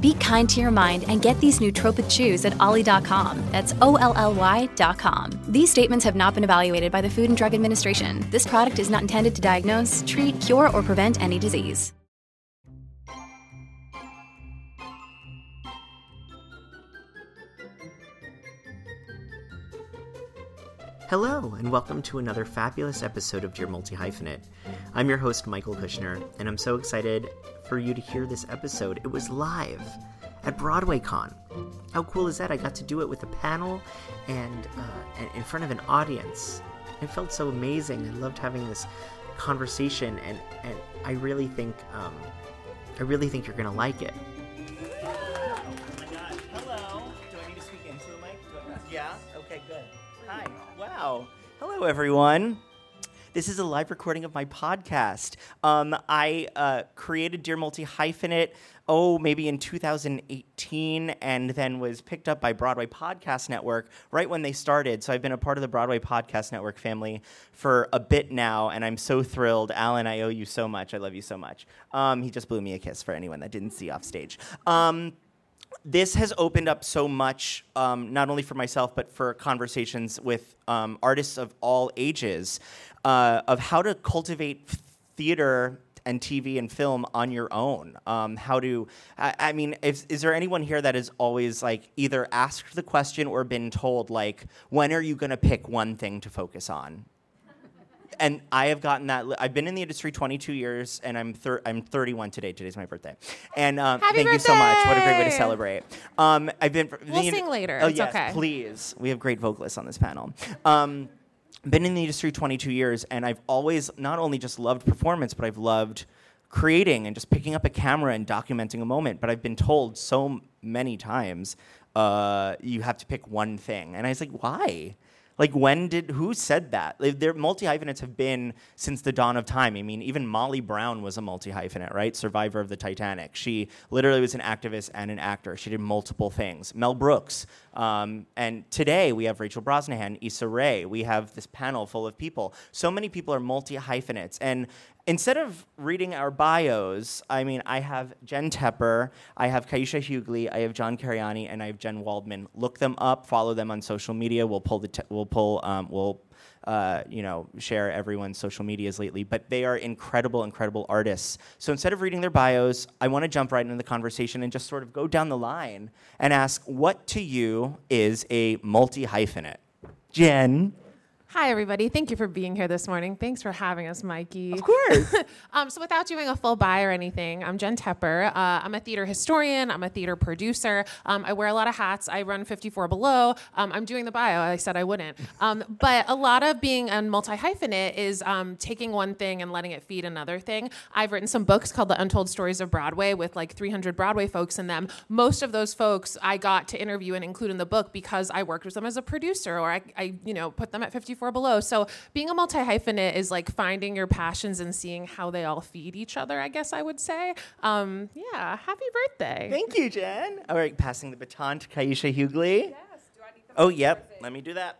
Be kind to your mind and get these nootropic chews at olly.com. That's O-L-L-Y.com. These statements have not been evaluated by the Food and Drug Administration. This product is not intended to diagnose, treat, cure, or prevent any disease. Hello, and welcome to another fabulous episode of Dear Multi Hyphenate. I'm your host, Michael Kushner, and I'm so excited for you to hear this episode. It was live at BroadwayCon. How cool is that? I got to do it with a panel and uh, in front of an audience. It felt so amazing. I loved having this conversation, and, and I really think um, I really think you're gonna like it. Oh. Hello. Do I need to speak into the mic? Yeah? Okay, good. Hi. Wow. Hello, everyone. This is a live recording of my podcast. Um, I uh, created Dear Multi Hyphenate, oh, maybe in 2018, and then was picked up by Broadway Podcast Network right when they started. So I've been a part of the Broadway Podcast Network family for a bit now, and I'm so thrilled. Alan, I owe you so much. I love you so much. Um, he just blew me a kiss for anyone that didn't see off stage. Um, this has opened up so much, um, not only for myself, but for conversations with um, artists of all ages, uh, of how to cultivate theater and TV and film on your own. Um, how to, I, I mean, if, is there anyone here that has always like either asked the question or been told like, when are you going to pick one thing to focus on? and I have gotten that. I've been in the industry 22 years, and I'm thir- I'm 31 today. Today's my birthday, and um, thank you so much. What a great way to celebrate. Um, I've been. We'll sing later. Oh It's yes, okay. please. We have great vocalists on this panel. Um, been in the industry 22 years, and I've always not only just loved performance, but I've loved creating and just picking up a camera and documenting a moment. But I've been told so many times uh, you have to pick one thing, and I was like, why? Like when did who said that? Like, Their multi hyphenates have been since the dawn of time. I mean, even Molly Brown was a multi hyphenate, right? Survivor of the Titanic. She literally was an activist and an actor. She did multiple things. Mel Brooks. Um, and today we have Rachel Brosnahan, Issa Rae. We have this panel full of people. So many people are multi hyphenates. And instead of reading our bios, I mean, I have Jen Tepper, I have Kaisha Hughley, I have John Cariani, and I have Jen Waldman. Look them up, follow them on social media. We'll pull the, te- we'll pull, um, we'll, uh, you know, share everyone's social medias lately. But they are incredible, incredible artists. So instead of reading their bios, I want to jump right into the conversation and just sort of go down the line and ask, what to you is a multi hyphenate? Jen. Hi, everybody. Thank you for being here this morning. Thanks for having us, Mikey. Of course. um, so, without doing a full bio or anything, I'm Jen Tepper. Uh, I'm a theater historian. I'm a theater producer. Um, I wear a lot of hats. I run 54 Below. Um, I'm doing the bio. I said I wouldn't. Um, but a lot of being a multi hyphenate is um, taking one thing and letting it feed another thing. I've written some books called The Untold Stories of Broadway with like 300 Broadway folks in them. Most of those folks I got to interview and include in the book because I worked with them as a producer or I, I you know, put them at 54 Below. So being a multi hyphenate is like finding your passions and seeing how they all feed each other, I guess I would say. Um, yeah, happy birthday. Thank you, Jen. All right, passing the baton to Kaisha Hughley. Oh, yep. Let me do that.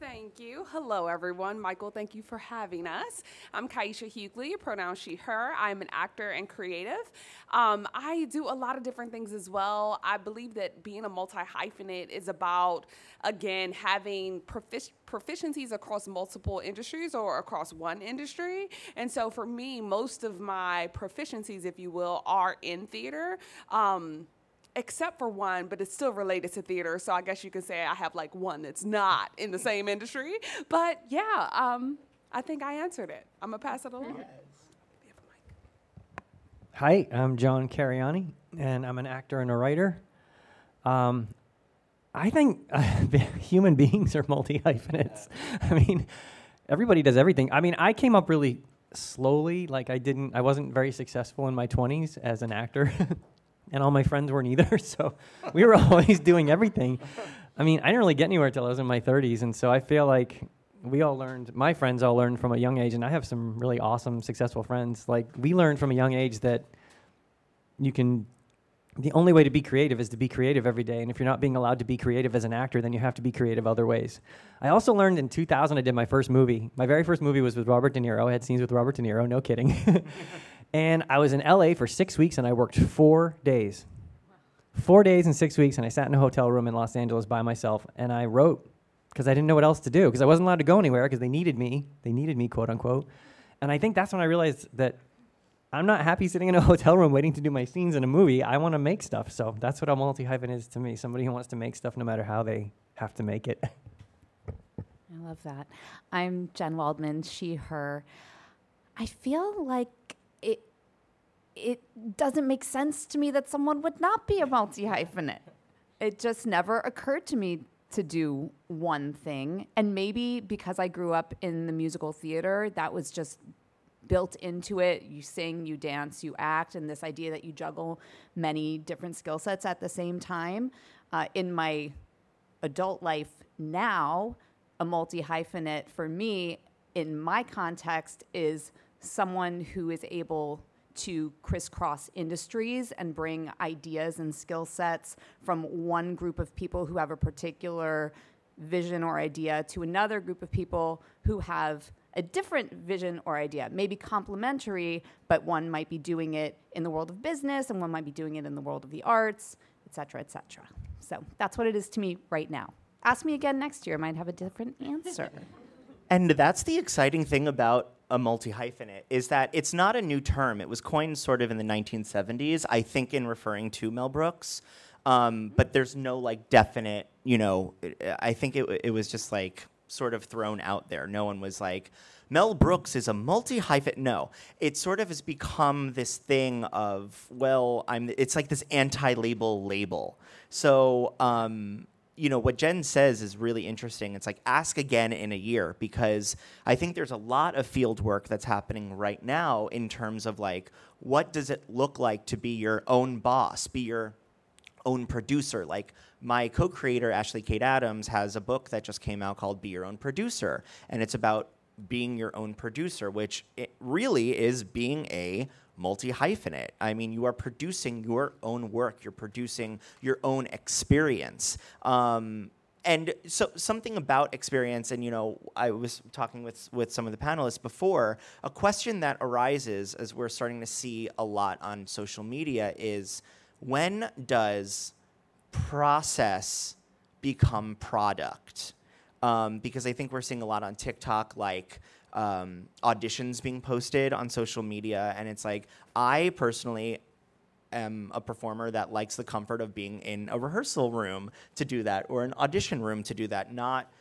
Thank you. Hello, everyone. Michael, thank you for having us. I'm Kaisha Hughley, pronoun she, her. I'm an actor and creative. Um, I do a lot of different things as well. I believe that being a multi hyphenate is about, again, having profic- proficiencies across multiple industries or across one industry. And so for me, most of my proficiencies, if you will, are in theater. Um, except for one, but it's still related to theater. So I guess you could say I have like one that's not in the same industry. But yeah, um, I think I answered it. I'm gonna pass it along. Hi, I'm John Cariani, and I'm an actor and a writer. Um, I think uh, human beings are multi hyphenates. I mean, everybody does everything. I mean, I came up really slowly. Like, I didn't, I wasn't very successful in my 20s as an actor, and all my friends weren't either. So we were always doing everything. I mean, I didn't really get anywhere till I was in my 30s, and so I feel like we all learned my friends all learned from a young age and i have some really awesome successful friends like we learned from a young age that you can the only way to be creative is to be creative every day and if you're not being allowed to be creative as an actor then you have to be creative other ways i also learned in 2000 i did my first movie my very first movie was with robert de niro i had scenes with robert de niro no kidding and i was in la for six weeks and i worked four days four days and six weeks and i sat in a hotel room in los angeles by myself and i wrote because I didn't know what else to do because I wasn't allowed to go anywhere because they needed me. They needed me, quote unquote. And I think that's when I realized that I'm not happy sitting in a hotel room waiting to do my scenes in a movie. I want to make stuff. So that's what a multi hyphen is to me somebody who wants to make stuff no matter how they have to make it. I love that. I'm Jen Waldman, she, her. I feel like it doesn't make sense to me that someone would not be a multi hyphenate. It just never occurred to me to do one thing. And maybe because I grew up in the musical theater, that was just built into it. You sing, you dance, you act, and this idea that you juggle many different skill sets at the same time. Uh, in my adult life now, a multi hyphenate for me, in my context, is someone who is able to crisscross industries and bring ideas and skill sets from one group of people who have a particular vision or idea to another group of people who have a different vision or idea, maybe complementary, but one might be doing it in the world of business and one might be doing it in the world of the arts, et cetera, et cetera. So that's what it is to me right now. Ask me again next year, I might have a different answer. And that's the exciting thing about a multi hyphenate is that it's not a new term. It was coined sort of in the 1970s, I think, in referring to Mel Brooks. Um, but there's no like definite, you know, I think it, it was just like sort of thrown out there. No one was like, Mel Brooks is a multi hyphenate. No, it sort of has become this thing of, well, I'm, it's like this anti label label. So, um, you know what Jen says is really interesting. It's like ask again in a year because I think there's a lot of field work that's happening right now in terms of like what does it look like to be your own boss, be your own producer. Like my co-creator Ashley Kate Adams has a book that just came out called Be Your Own Producer and it's about being your own producer, which it really is being a multi hyphenate. I mean, you are producing your own work, you're producing your own experience. Um, and so something about experience and you know i was talking with with some of the panelists before a question that arises as we're starting to see a lot on social media is when does process become product um, because i think we're seeing a lot on tiktok like um, auditions being posted on social media, and it's like I personally am a performer that likes the comfort of being in a rehearsal room to do that or an audition room to do that, not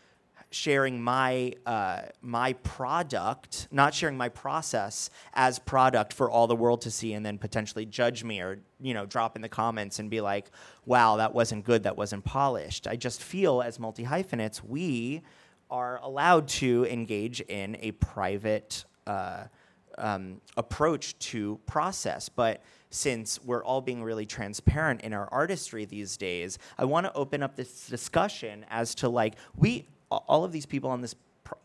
sharing my uh, my product, not sharing my process as product for all the world to see, and then potentially judge me or you know drop in the comments and be like, "Wow, that wasn't good. That wasn't polished." I just feel as multi hyphenates, we are allowed to engage in a private uh, um, approach to process. But since we're all being really transparent in our artistry these days, I want to open up this discussion as to like we all of these people on this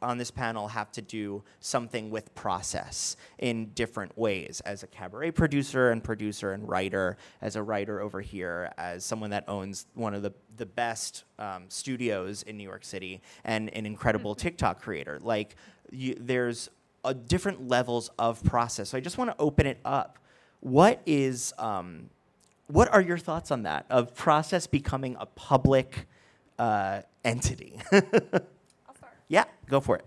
on this panel have to do something with process in different ways as a cabaret producer and producer and writer, as a writer over here, as someone that owns one of the, the best um, studios in New York City, and an incredible TikTok creator. Like, you, there's a different levels of process. So I just want to open it up. What is, um, what are your thoughts on that, of process becoming a public uh, entity? Go for it.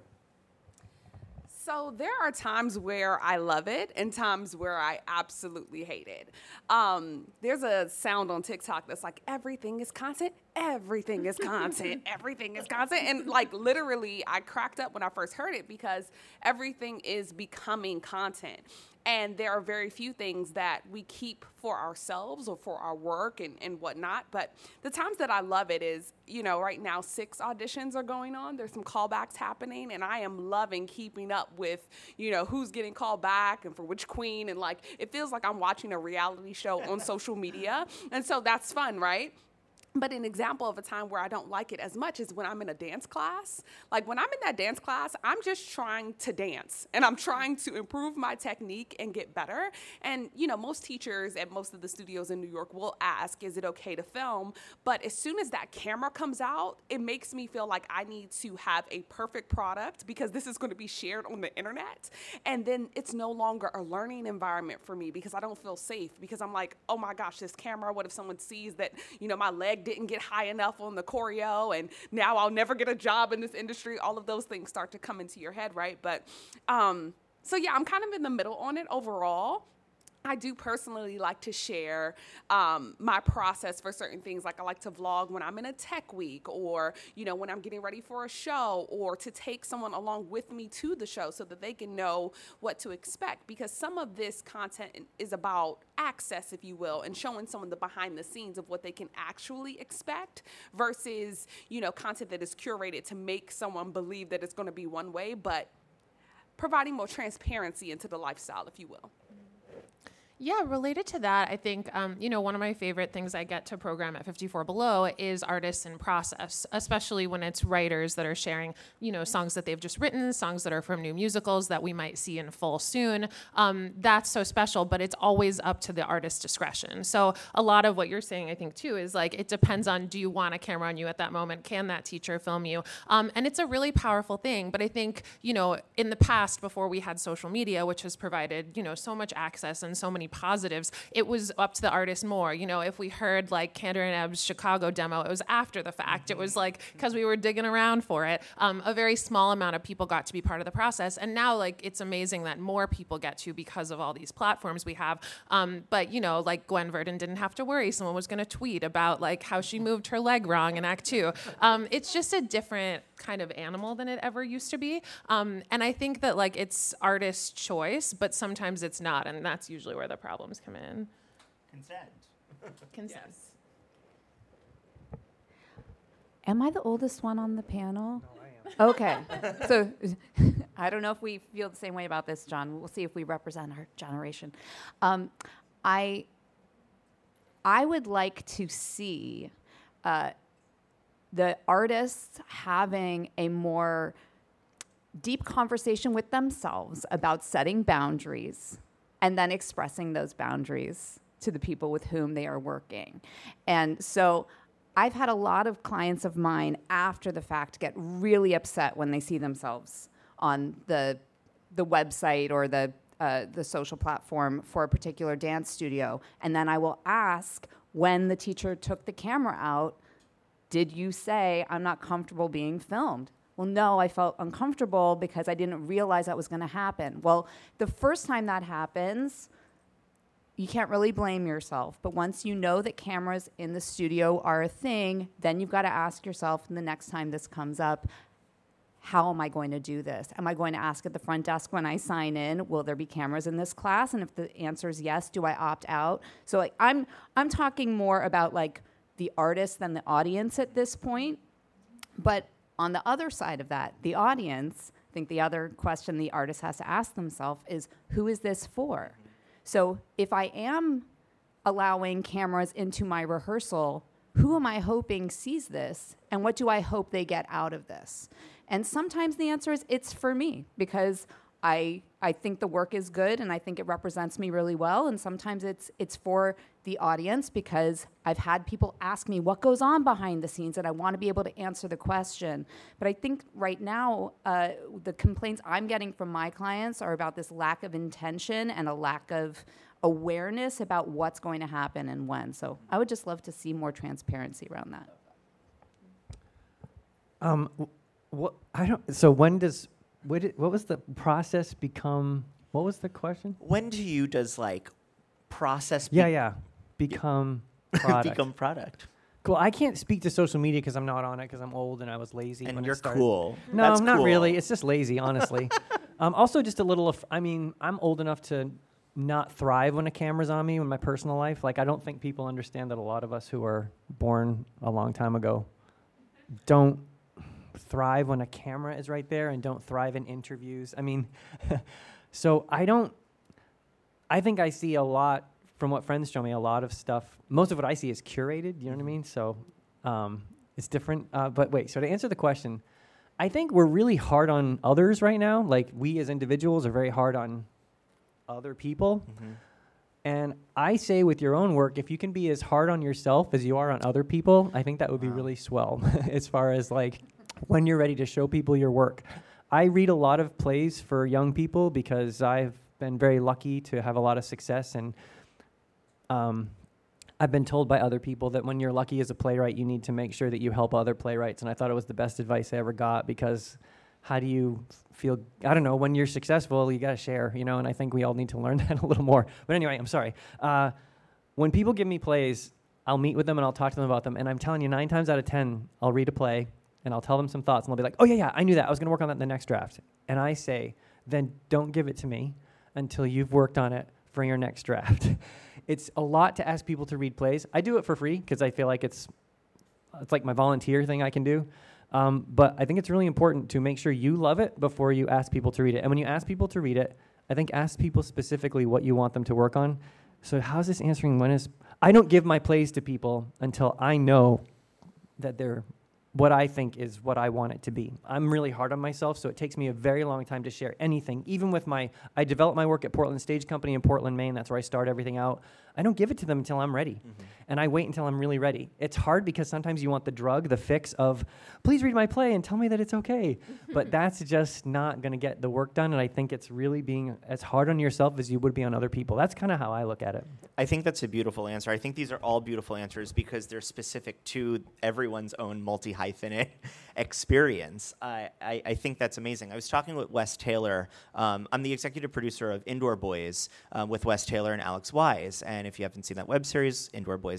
So there are times where I love it and times where I absolutely hate it. Um, there's a sound on TikTok that's like everything is content, everything is content, everything is content, and like literally, I cracked up when I first heard it because everything is becoming content. And there are very few things that we keep for ourselves or for our work and, and whatnot. But the times that I love it is, you know, right now six auditions are going on. There's some callbacks happening, and I am loving keeping up with, you know, who's getting called back and for which queen. And like, it feels like I'm watching a reality show on social media. And so that's fun, right? But an example of a time where I don't like it as much is when I'm in a dance class. Like when I'm in that dance class, I'm just trying to dance and I'm trying to improve my technique and get better. And you know, most teachers at most of the studios in New York will ask, "Is it okay to film?" But as soon as that camera comes out, it makes me feel like I need to have a perfect product because this is going to be shared on the internet. And then it's no longer a learning environment for me because I don't feel safe because I'm like, "Oh my gosh, this camera, what if someone sees that, you know, my leg didn't get high enough on the choreo and now I'll never get a job in this industry. All of those things start to come into your head, right? But um, so yeah, I'm kind of in the middle on it overall. I do personally like to share um, my process for certain things. Like I like to vlog when I'm in a tech week, or you know when I'm getting ready for a show, or to take someone along with me to the show so that they can know what to expect. Because some of this content is about access, if you will, and showing someone the behind the scenes of what they can actually expect, versus you know content that is curated to make someone believe that it's going to be one way, but providing more transparency into the lifestyle, if you will. Yeah, related to that, I think um, you know one of my favorite things I get to program at 54 Below is artists in process, especially when it's writers that are sharing you know songs that they've just written, songs that are from new musicals that we might see in full soon. Um, that's so special, but it's always up to the artist's discretion. So a lot of what you're saying, I think too, is like it depends on do you want a camera on you at that moment? Can that teacher film you? Um, and it's a really powerful thing. But I think you know in the past, before we had social media, which has provided you know so much access and so many positives, it was up to the artist more. You know, if we heard like Kander and Ebb's Chicago demo, it was after the fact. It was like because we were digging around for it. Um, a very small amount of people got to be part of the process, and now like it's amazing that more people get to because of all these platforms we have. Um, but you know, like Gwen Verdon didn't have to worry someone was going to tweet about like how she moved her leg wrong in Act Two. Um, it's just a different kind of animal than it ever used to be. Um, and I think that like it's artist choice, but sometimes it's not, and that's usually where the problems come in. Consent. Consent. Am I the oldest one on the panel? Okay. so I don't know if we feel the same way about this, John. We'll see if we represent our generation. Um, I I would like to see uh, the artists having a more deep conversation with themselves about setting boundaries and then expressing those boundaries to the people with whom they are working. And so I've had a lot of clients of mine after the fact get really upset when they see themselves on the the website or the uh, the social platform for a particular dance studio, and then I will ask when the teacher took the camera out, did you say I'm not comfortable being filmed? Well, no, I felt uncomfortable because I didn't realize that was going to happen. Well, the first time that happens, you can't really blame yourself. But once you know that cameras in the studio are a thing, then you've got to ask yourself the next time this comes up, how am I going to do this? Am I going to ask at the front desk when I sign in, will there be cameras in this class? And if the answer is yes, do I opt out? So like I'm I'm talking more about like the artist than the audience at this point. But on the other side of that, the audience, I think the other question the artist has to ask themselves is who is this for? So if I am allowing cameras into my rehearsal, who am I hoping sees this and what do I hope they get out of this? And sometimes the answer is it's for me because I I think the work is good and I think it represents me really well and sometimes it's it's for the audience because I've had people ask me what goes on behind the scenes and I want to be able to answer the question. But I think right now uh, the complaints I'm getting from my clients are about this lack of intention and a lack of awareness about what's going to happen and when. So I would just love to see more transparency around that. Um, what I don't. So when does what, did, what was the process become? What was the question? When do you does like process become Yeah, yeah. Become product. become product? cool. I can't speak to social media because I'm not on it because I'm old and I was lazy. And when you're cool. No, That's not cool. really. It's just lazy, honestly. um, also, just a little. Of, I mean, I'm old enough to not thrive when a camera's on me in my personal life. Like I don't think people understand that a lot of us who are born a long time ago don't thrive when a camera is right there and don't thrive in interviews. I mean, so I don't I think I see a lot from what friends show me, a lot of stuff. Most of what I see is curated, you know what I mean? So um, it's different. Uh, but wait, so to answer the question, I think we're really hard on others right now. Like we as individuals are very hard on other people. And I say with your own work, if you can be as hard on yourself as you are on other people, I think that would be really swell as far as like when you're ready to show people your work. I read a lot of plays for young people because I've been very lucky to have a lot of success and um, I've been told by other people that when you're lucky as a playwright, you need to make sure that you help other playwrights. And I thought it was the best advice I ever got because how do you feel? I don't know. When you're successful, you got to share, you know, and I think we all need to learn that a little more. But anyway, I'm sorry. Uh, when people give me plays, I'll meet with them and I'll talk to them about them. And I'm telling you, nine times out of 10, I'll read a play and I'll tell them some thoughts and they'll be like, oh, yeah, yeah, I knew that. I was going to work on that in the next draft. And I say, then don't give it to me until you've worked on it for your next draft. it's a lot to ask people to read plays. I do it for free because I feel like it's it's like my volunteer thing I can do. Um, but I think it's really important to make sure you love it before you ask people to read it. And when you ask people to read it, I think ask people specifically what you want them to work on. So how's this answering when is I don't give my plays to people until I know that they're what I think is what I want it to be. I'm really hard on myself, so it takes me a very long time to share anything. Even with my, I develop my work at Portland Stage Company in Portland, Maine. That's where I start everything out. I don't give it to them until I'm ready, mm-hmm. And I wait until I'm really ready. It's hard because sometimes you want the drug, the fix of, please read my play and tell me that it's okay. but that's just not going to get the work done. And I think it's really being as hard on yourself as you would be on other people. That's kind of how I look at it. I think that's a beautiful answer. I think these are all beautiful answers because they're specific to everyone's own multi hyphenate experience. I, I, I think that's amazing. I was talking with Wes Taylor. Um, I'm the executive producer of Indoor Boys uh, with Wes Taylor and Alex Wyse. And if you haven't seen that web series,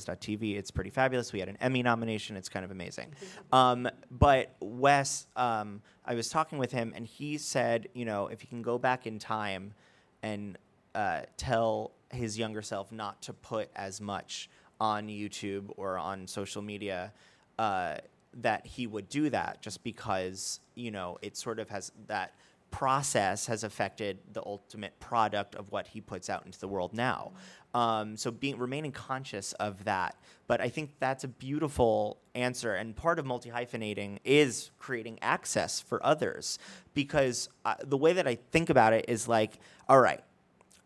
indoorboys.tv, it's pretty fabulous. We had an Emmy nomination. It's kind of amazing. Um, but Wes, um, I was talking with him, and he said, you know, if he can go back in time and uh, tell his younger self not to put as much on YouTube or on social media, uh, that he would do that just because, you know, it sort of has that process has affected the ultimate product of what he puts out into the world now. Um, so being remaining conscious of that, but I think that's a beautiful answer. And part of multi hyphenating is creating access for others, because uh, the way that I think about it is like, all right,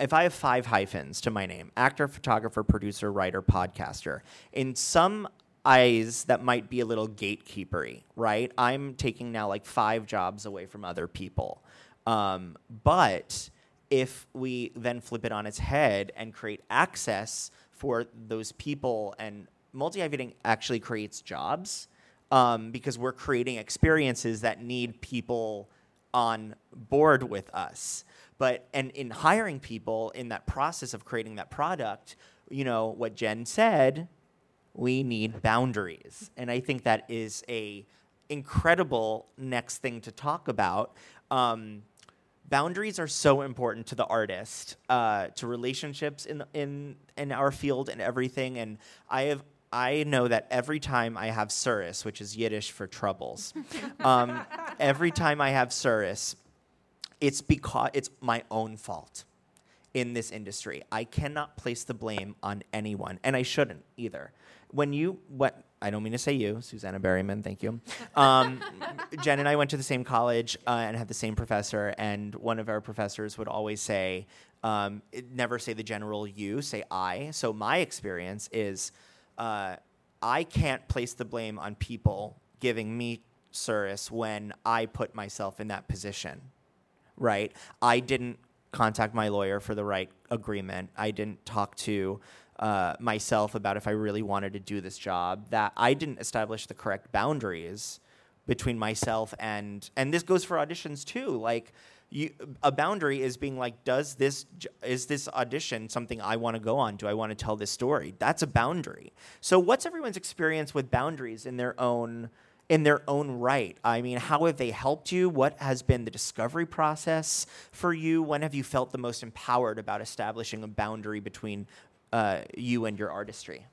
if I have five hyphens to my name actor, photographer, producer, writer, podcaster in some eyes that might be a little gatekeepery, right? I'm taking now like five jobs away from other people. Um, but if we then flip it on its head and create access for those people, and multi hyphenating actually creates jobs um, because we're creating experiences that need people on board with us. But and in hiring people in that process of creating that product, you know what Jen said, we need boundaries, and I think that is a incredible next thing to talk about. Um, boundaries are so important to the artist, uh, to relationships in in in our field and everything. And I have I know that every time I have tsuris, which is Yiddish for troubles, um, every time I have tsuris, it's because it's my own fault in this industry. I cannot place the blame on anyone, and I shouldn't either. When you what I don't mean to say you, Susanna Berryman, thank you. Um, Jen and I went to the same college uh, and had the same professor, and one of our professors would always say, um, "Never say the general you, say I." So my experience is, uh, I can't place the blame on people giving me service when I put myself in that position right? I didn't contact my lawyer for the right agreement. I didn't talk to uh, myself about if I really wanted to do this job. That I didn't establish the correct boundaries between myself and and this goes for auditions too. Like you, a boundary is being like, does this is this audition something I want to go on? Do I want to tell this story? That's a boundary. So what's everyone's experience with boundaries in their own in their own right. I mean, how have they helped you? What has been the discovery process for you? When have you felt the most empowered about establishing a boundary between uh, you and your artistry?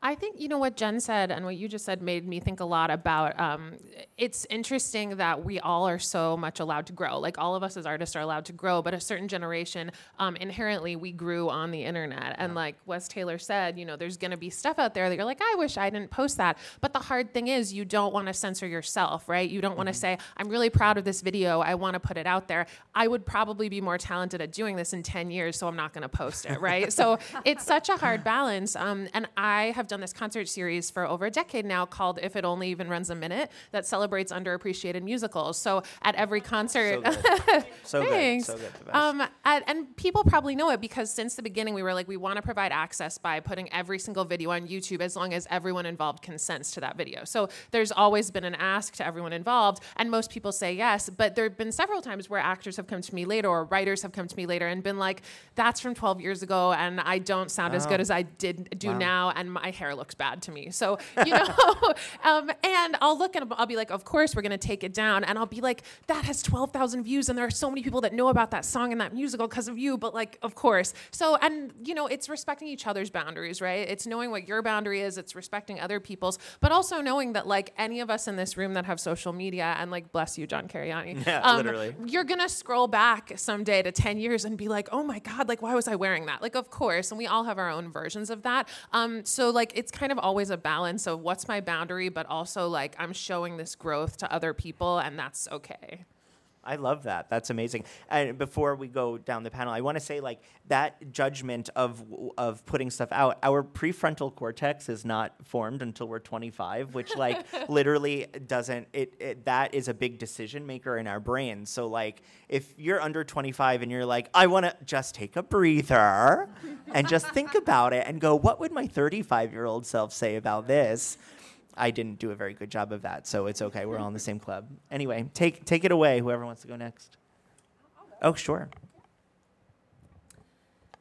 I think you know what Jen said and what you just said made me think a lot about. Um, it's interesting that we all are so much allowed to grow. Like all of us as artists are allowed to grow, but a certain generation um, inherently we grew on the internet. And like Wes Taylor said, you know, there's going to be stuff out there that you're like, I wish I didn't post that. But the hard thing is, you don't want to censor yourself, right? You don't want to say, I'm really proud of this video. I want to put it out there. I would probably be more talented at doing this in 10 years, so I'm not going to post it, right? so it's such a hard balance. Um, and I have done this concert series for over a decade now called If It Only Even Runs a Minute that celebrates underappreciated musicals. So at every concert, So good. So good. So good. Um, at, and people probably know it because since the beginning, we were like, we want to provide access by putting every single video on YouTube as long as everyone involved consents to that video. So there's always been an ask to everyone involved, and most people say yes. But there have been several times where actors have come to me later or writers have come to me later and been like, that's from 12 years ago, and I don't sound as good as I did do now, and my hair looks bad to me. So, you know, um, and I'll look and I'll be like, of course, we're going to take it down. And I'll be like, that has 12,000 views, and there are so many people that know about that song and that musical because of you, but like, of course. So, and, you know, it's respecting each other's boundaries, right? It's knowing what your boundary is, it's respecting other people's, but also knowing that, like, any of us in this room that have social media, and like, bless you, John Cariani, Yeah, literally. you're going to scroll back someday to 10 years and be like, oh my God, like, why was I wearing that? Like, of course. And we all have our own versions of that. Um, so, like, it's kind of always a balance of what's my boundary, but also, like, I'm showing this growth to other people, and that's okay. I love that. That's amazing. And before we go down the panel, I want to say like that judgment of of putting stuff out. Our prefrontal cortex is not formed until we're 25, which like literally doesn't it, it that is a big decision maker in our brain. So like if you're under 25 and you're like I want to just take a breather and just think about it and go what would my 35-year-old self say about this? I didn't do a very good job of that, so it's okay. We're all in the same club. Anyway, take take it away. Whoever wants to go next. Oh, sure.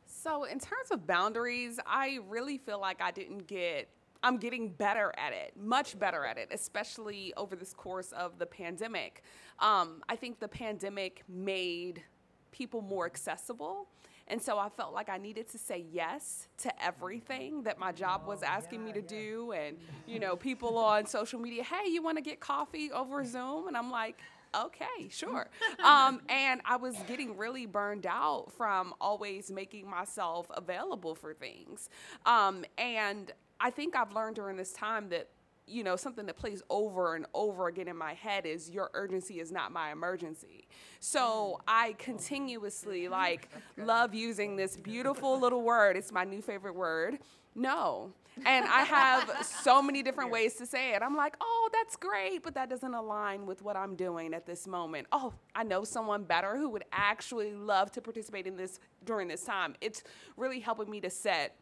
So, in terms of boundaries, I really feel like I didn't get, I'm getting better at it, much better at it, especially over this course of the pandemic. Um, I think the pandemic made people more accessible. And so I felt like I needed to say yes to everything that my job was asking me to do. And, you know, people on social media, hey, you want to get coffee over Zoom? And I'm like, okay, sure. Um, and I was getting really burned out from always making myself available for things. Um, and I think I've learned during this time that you know something that plays over and over again in my head is your urgency is not my emergency. So i continuously like love using this beautiful little word. It's my new favorite word. No. And i have so many different ways to say it. I'm like oh that's great but that doesn't align with what i'm doing at this moment. Oh i know someone better who would actually love to participate in this during this time. It's really helping me to set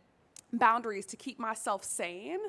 boundaries to keep myself sane.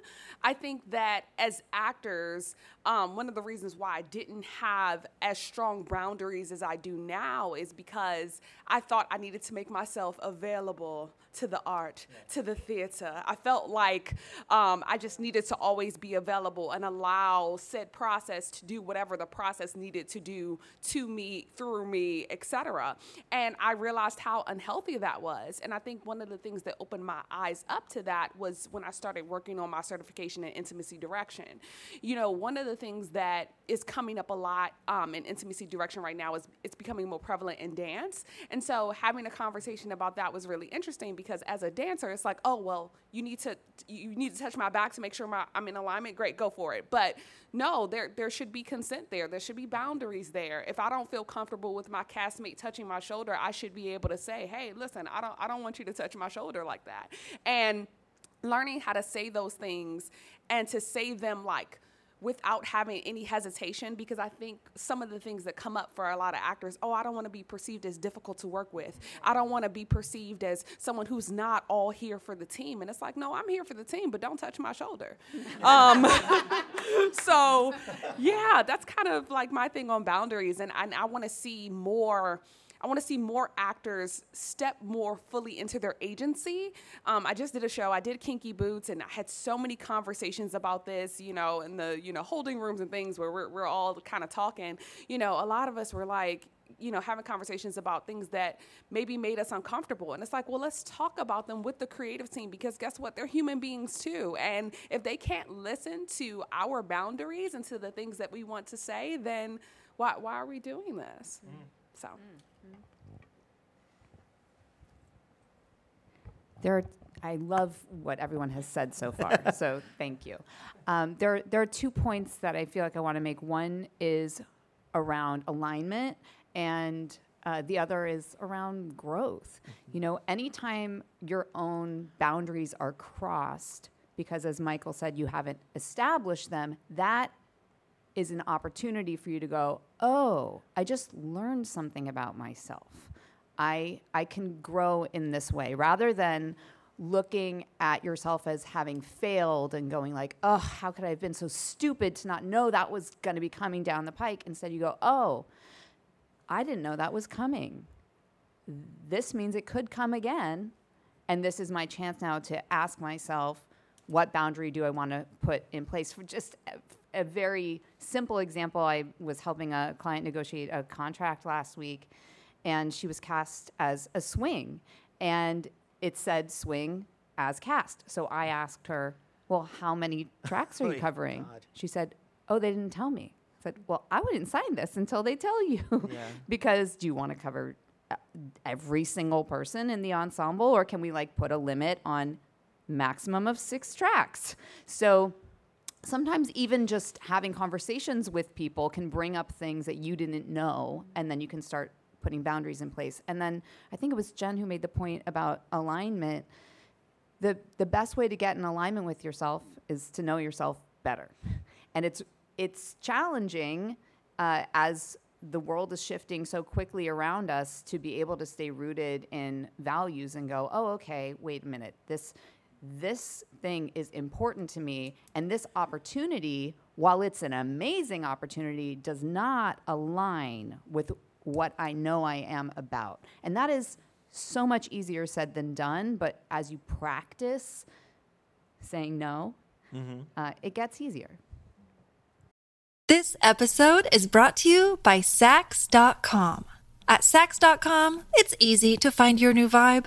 I think that as actors, um, one of the reasons why I didn't have as strong boundaries as I do now is because I thought I needed to make myself available to the art, to the theater. I felt like um, I just needed to always be available and allow said process to do whatever the process needed to do to me, through me, etc. And I realized how unhealthy that was. And I think one of the things that opened my eyes up to that was when I started working on my certification in intimacy direction. You know, one of the things that is coming up a lot um, in intimacy direction right now is it's becoming more prevalent in dance. And so having a conversation about that was really interesting because as a dancer, it's like, oh well, you need to you need to touch my back to make sure my, I'm in alignment. Great, go for it. But no, there there should be consent there. There should be boundaries there. If I don't feel comfortable with my castmate touching my shoulder, I should be able to say, hey, listen, I don't I don't want you to touch my shoulder like that. And learning how to say those things and to say them like without having any hesitation because I think some of the things that come up for a lot of actors, oh, I don't want to be perceived as difficult to work with. I don't want to be perceived as someone who's not all here for the team. And it's like, no, I'm here for the team, but don't touch my shoulder. um, so, yeah, that's kind of like my thing on boundaries. And, and I want to see more I want to see more actors step more fully into their agency. Um, I just did a show. I did Kinky Boots, and I had so many conversations about this. You know, in the you know holding rooms and things where we're we're all kind of talking. You know, a lot of us were like, you know, having conversations about things that maybe made us uncomfortable. And it's like, well, let's talk about them with the creative team because guess what? They're human beings too. And if they can't listen to our boundaries and to the things that we want to say, then why, why are we doing this? Mm. So. There are, I love what everyone has said so far, so thank you. Um, there, there are two points that I feel like I want to make. One is around alignment, and uh, the other is around growth. Mm-hmm. You know, anytime your own boundaries are crossed, because as Michael said, you haven't established them, that is an opportunity for you to go, oh, I just learned something about myself. I, I can grow in this way rather than looking at yourself as having failed and going like, oh, how could I have been so stupid to not know that was going to be coming down the pike? Instead, you go, oh, I didn't know that was coming. This means it could come again. And this is my chance now to ask myself, what boundary do I want to put in place? For just a, very simple example, I was helping a client negotiate a contract last week, and she was cast as a swing, and it said swing as cast. So I asked her, Well, how many tracks are you covering? God. She said, Oh, they didn't tell me I said, well, I wouldn't sign this until they tell you. Yeah. because do you want to cover uh, every single person in the ensemble or can we like put a limit on maximum of six tracks? So sometimes even just having conversations with people can bring up things that you didn't know and then you can start putting boundaries in place. And then I think it was Jen who made the point about alignment. The the best way to get in alignment with yourself is to know yourself better. And it's it's challenging uh, as the world is shifting so quickly around us to be able to stay rooted in values and go, oh, okay, wait a minute, this this thing is important to me, and this opportunity, while it's an amazing opportunity, does not align with what I know I am about, and that is so much easier said than done. But as you practice saying no, mm-hmm. uh, it gets easier. This episode is brought to you by Saks.com. At Saks.com, it's easy to find your new vibe.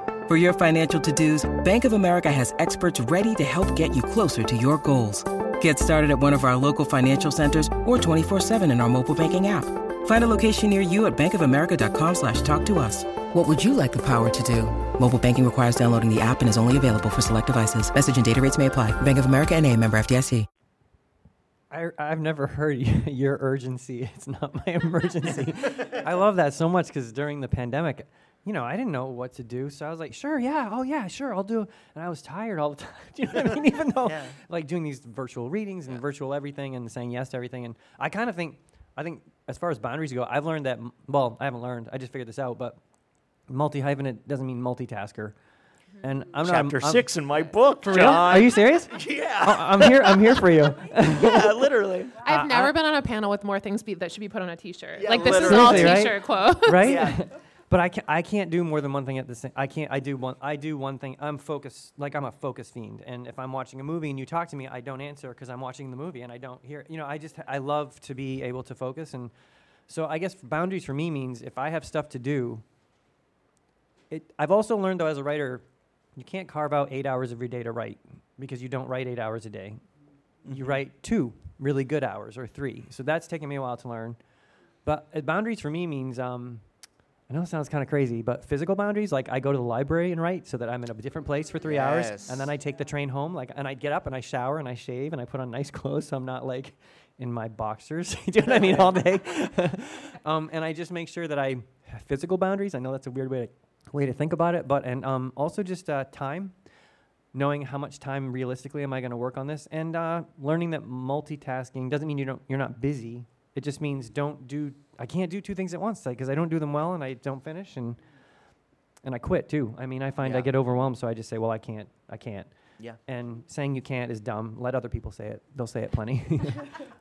For your financial to-dos, Bank of America has experts ready to help get you closer to your goals. Get started at one of our local financial centers or 24-7 in our mobile banking app. Find a location near you at bankofamerica.com slash talk to us. What would you like the power to do? Mobile banking requires downloading the app and is only available for select devices. Message and data rates may apply. Bank of America and a member FDIC. I, I've never heard your urgency. It's not my emergency. I love that so much because during the pandemic, you know, I didn't know what to do. So I was like, sure, yeah, oh yeah, sure, I'll do. And I was tired all the time. do you know what I mean? Even though, yeah. like, doing these virtual readings and yeah. virtual everything and saying yes to everything. And I kind of think, I think as far as boundaries go, I've learned that, well, I haven't learned, I just figured this out, but multi hyphenate doesn't mean multitasker. And I'm chapter not, I'm, six in my book. For real? Are you serious? yeah. Oh, I'm here. I'm here for you. yeah, literally. I've uh, never I, been on a panel with more things be, that should be put on a T-shirt. Yeah, like this is all T-shirt right? quote. Right. Yeah. But I can't. I can't do more than one thing at the same. I can't. I do one. I do one thing. I'm focused. Like I'm a focus fiend. And if I'm watching a movie and you talk to me, I don't answer because I'm watching the movie and I don't hear. You know, I just I love to be able to focus and. So I guess boundaries for me means if I have stuff to do, it, I've also learned though as a writer, you can't carve out eight hours every day to write because you don't write eight hours a day. Mm-hmm. You write two really good hours or three. So that's taken me a while to learn. But uh, boundaries for me means um, I know it sounds kind of crazy, but physical boundaries, like I go to the library and write so that I'm in a different place for three yes. hours, and then I take the train home, like, and I get up and I shower and I shave and I put on nice clothes so I'm not like in my boxers. Do you know what I mean? All day. um, and I just make sure that I have physical boundaries. I know that's a weird way to way to think about it, but and um, also just uh, time, knowing how much time realistically am I going to work on this, and uh, learning that multitasking doesn't mean you don't you're not busy. It just means don't do. I can't do two things at once because I don't do them well and I don't finish and and I quit too. I mean, I find I get overwhelmed, so I just say, well, I can't. I can't. Yeah. And saying you can't is dumb. Let other people say it. They'll say it plenty.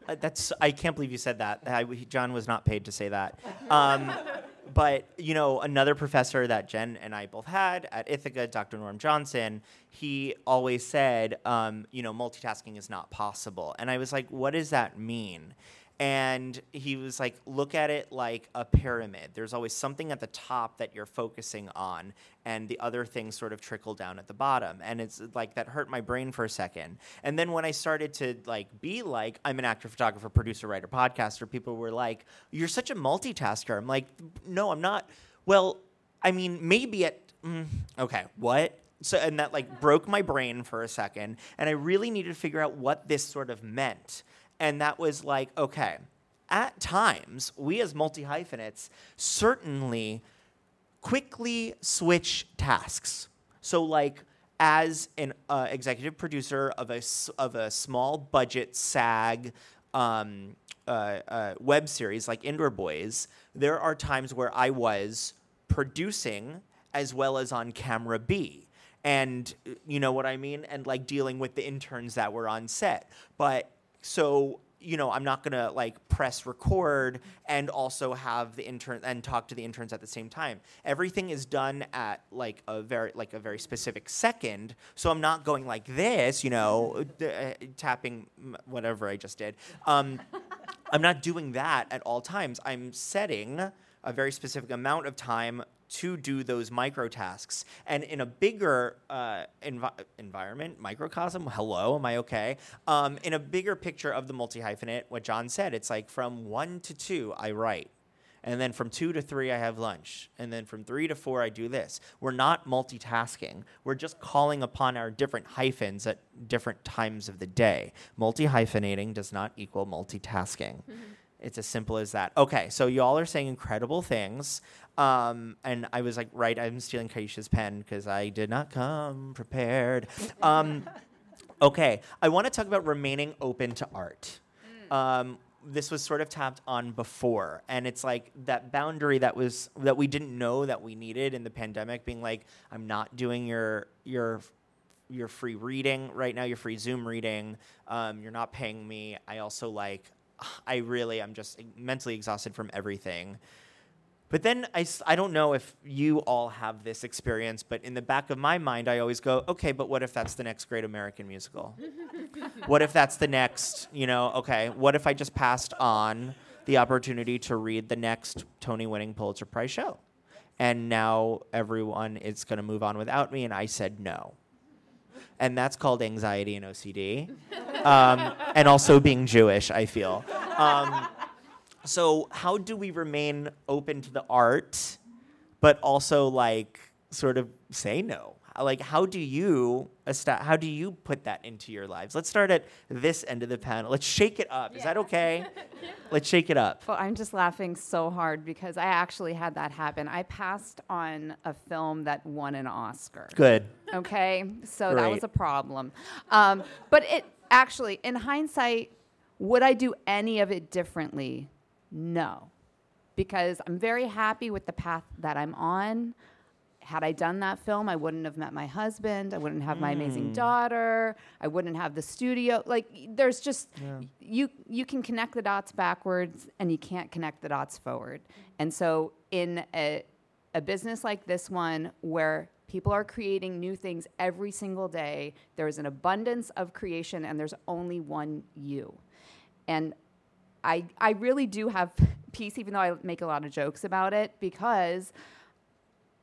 Uh, that's I can't believe you said that. I, John was not paid to say that. Um, but you know, another professor that Jen and I both had at Ithaca, Dr. Norm Johnson, he always said, um, you know, multitasking is not possible. And I was like, what does that mean? And he was like, look at it like a pyramid. There's always something at the top that you're focusing on, and the other things sort of trickle down at the bottom. And it's like that hurt my brain for a second. And then when I started to like be like, I'm an actor, photographer, producer, writer, podcaster, people were like, you're such a multitasker. I'm like, no, I'm not. Well, I mean, maybe at, mm, okay, what? So, and that like broke my brain for a second. And I really needed to figure out what this sort of meant. And that was like, okay, at times, we as multi hyphenates certainly quickly switch tasks. So, like, as an uh, executive producer of a, of a small budget SAG um, uh, uh, web series like Indoor Boys, there are times where I was producing as well as on camera B. And you know what I mean? And like dealing with the interns that were on set. But so you know i'm not going to like press record and also have the intern and talk to the interns at the same time. Everything is done at like a very like a very specific second. So i'm not going like this you know d- uh, tapping whatever i just did. Um, i'm not doing that at all times. I'm setting a very specific amount of time to do those micro tasks. And in a bigger uh, envi- environment, microcosm, hello, am I okay? Um, in a bigger picture of the multi hyphenate, what John said, it's like from one to two, I write. And then from two to three, I have lunch. And then from three to four, I do this. We're not multitasking. We're just calling upon our different hyphens at different times of the day. Multi hyphenating does not equal multitasking. It's as simple as that. Okay, so y'all are saying incredible things. Um, and I was like, right, I'm stealing Kaisha's pen because I did not come prepared. Um, okay, I want to talk about remaining open to art. Um, this was sort of tapped on before, and it's like that boundary that was that we didn't know that we needed in the pandemic, being like, I'm not doing your your your free reading right now, your free Zoom reading. Um, you're not paying me. I also like, I really, I'm just mentally exhausted from everything. But then I, I don't know if you all have this experience, but in the back of my mind, I always go, okay, but what if that's the next great American musical? what if that's the next, you know, okay, what if I just passed on the opportunity to read the next Tony winning Pulitzer Prize show? And now everyone is going to move on without me, and I said no. And that's called anxiety and OCD. Um, and also being Jewish, I feel. Um, so how do we remain open to the art but also like sort of say no like how do you how do you put that into your lives let's start at this end of the panel let's shake it up is that okay let's shake it up Well, I'm just laughing so hard because I actually had that happen. I passed on a film that won an Oscar. good Okay, so that was a problem. Um, but it actually, in hindsight, would I do any of it differently? No, because I'm very happy with the path that I'm on. Had I done that film, I wouldn't have met my husband. I wouldn't have my amazing hmm. daughter. I wouldn't have the studio. Like, there's just you. You can connect the dots backwards, and you can't connect the dots forward. And so, in a a business like this one where people are creating new things every single day there's an abundance of creation and there's only one you and i i really do have peace even though i make a lot of jokes about it because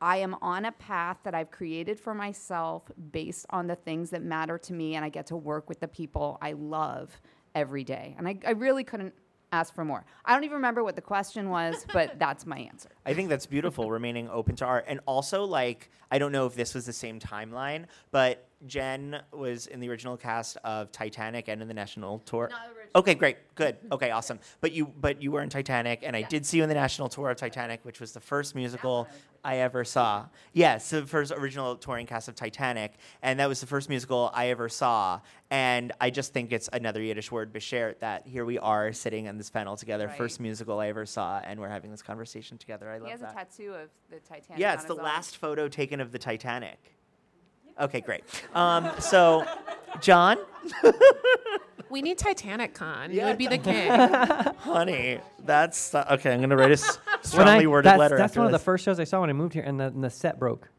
I am on a path that I've created for myself based on the things that matter to me, and I get to work with the people I love every day. And I, I really couldn't ask for more. I don't even remember what the question was, but that's my answer. I think that's beautiful, remaining open to art. And also, like, I don't know if this was the same timeline, but Jen was in the original cast of Titanic and in the national tour. Okay, great, good. Okay, awesome. But you, but you were in Titanic, and I did see you in the national tour of Titanic, which was the first musical I ever saw. Yes, the first original touring cast of Titanic, and that was the first musical I ever saw. And I just think it's another Yiddish word, beshert, that here we are sitting on this panel together, Right. first musical I ever saw, and we're having this conversation together. I He love that. He has a tattoo of the Titanic. Yeah, on it's the last photo taken of the Titanic. Okay, great. Um, so, John, We need Titanic Con. You would be the king. honey, that's okay. I'm gonna write a When I- strongly worded that's, letter. That's after one of the first shows I saw when I moved here, and the, and the set broke.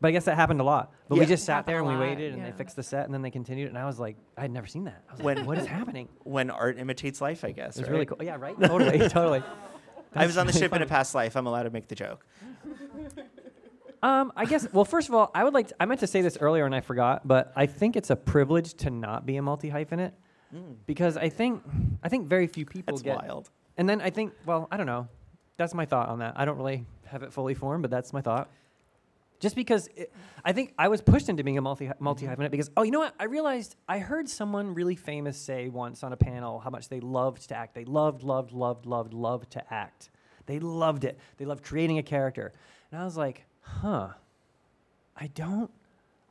But I guess that happened a lot. But Yeah. we just sat there and we lot, waited, and yeah. they fixed the set, and then they continued, and I was like, I had never seen that. I was When- like, what is happening? when art imitates life, I guess. It was right? really cool. Yeah, right. Totally, totally. I was on the really ship in a past life. I'm allowed to make the joke. Um, I guess. Well, first of all, I would like. To, I meant to say this earlier and I forgot, but I think it's a privilege to not be a multi hyphenate because I think I think very few people That's get. wild. And then I think, well, I don't know. That's my thought on that. I don't really have it fully formed, but that's my thought. Just because it, I think I was pushed into being a multi multi hyphenate because oh, you know what? I realized I heard someone really famous say once on a panel how much they loved to act. They loved, loved, loved, loved, loved to act. They loved it. They loved creating a character. And I was like, huh. I don't.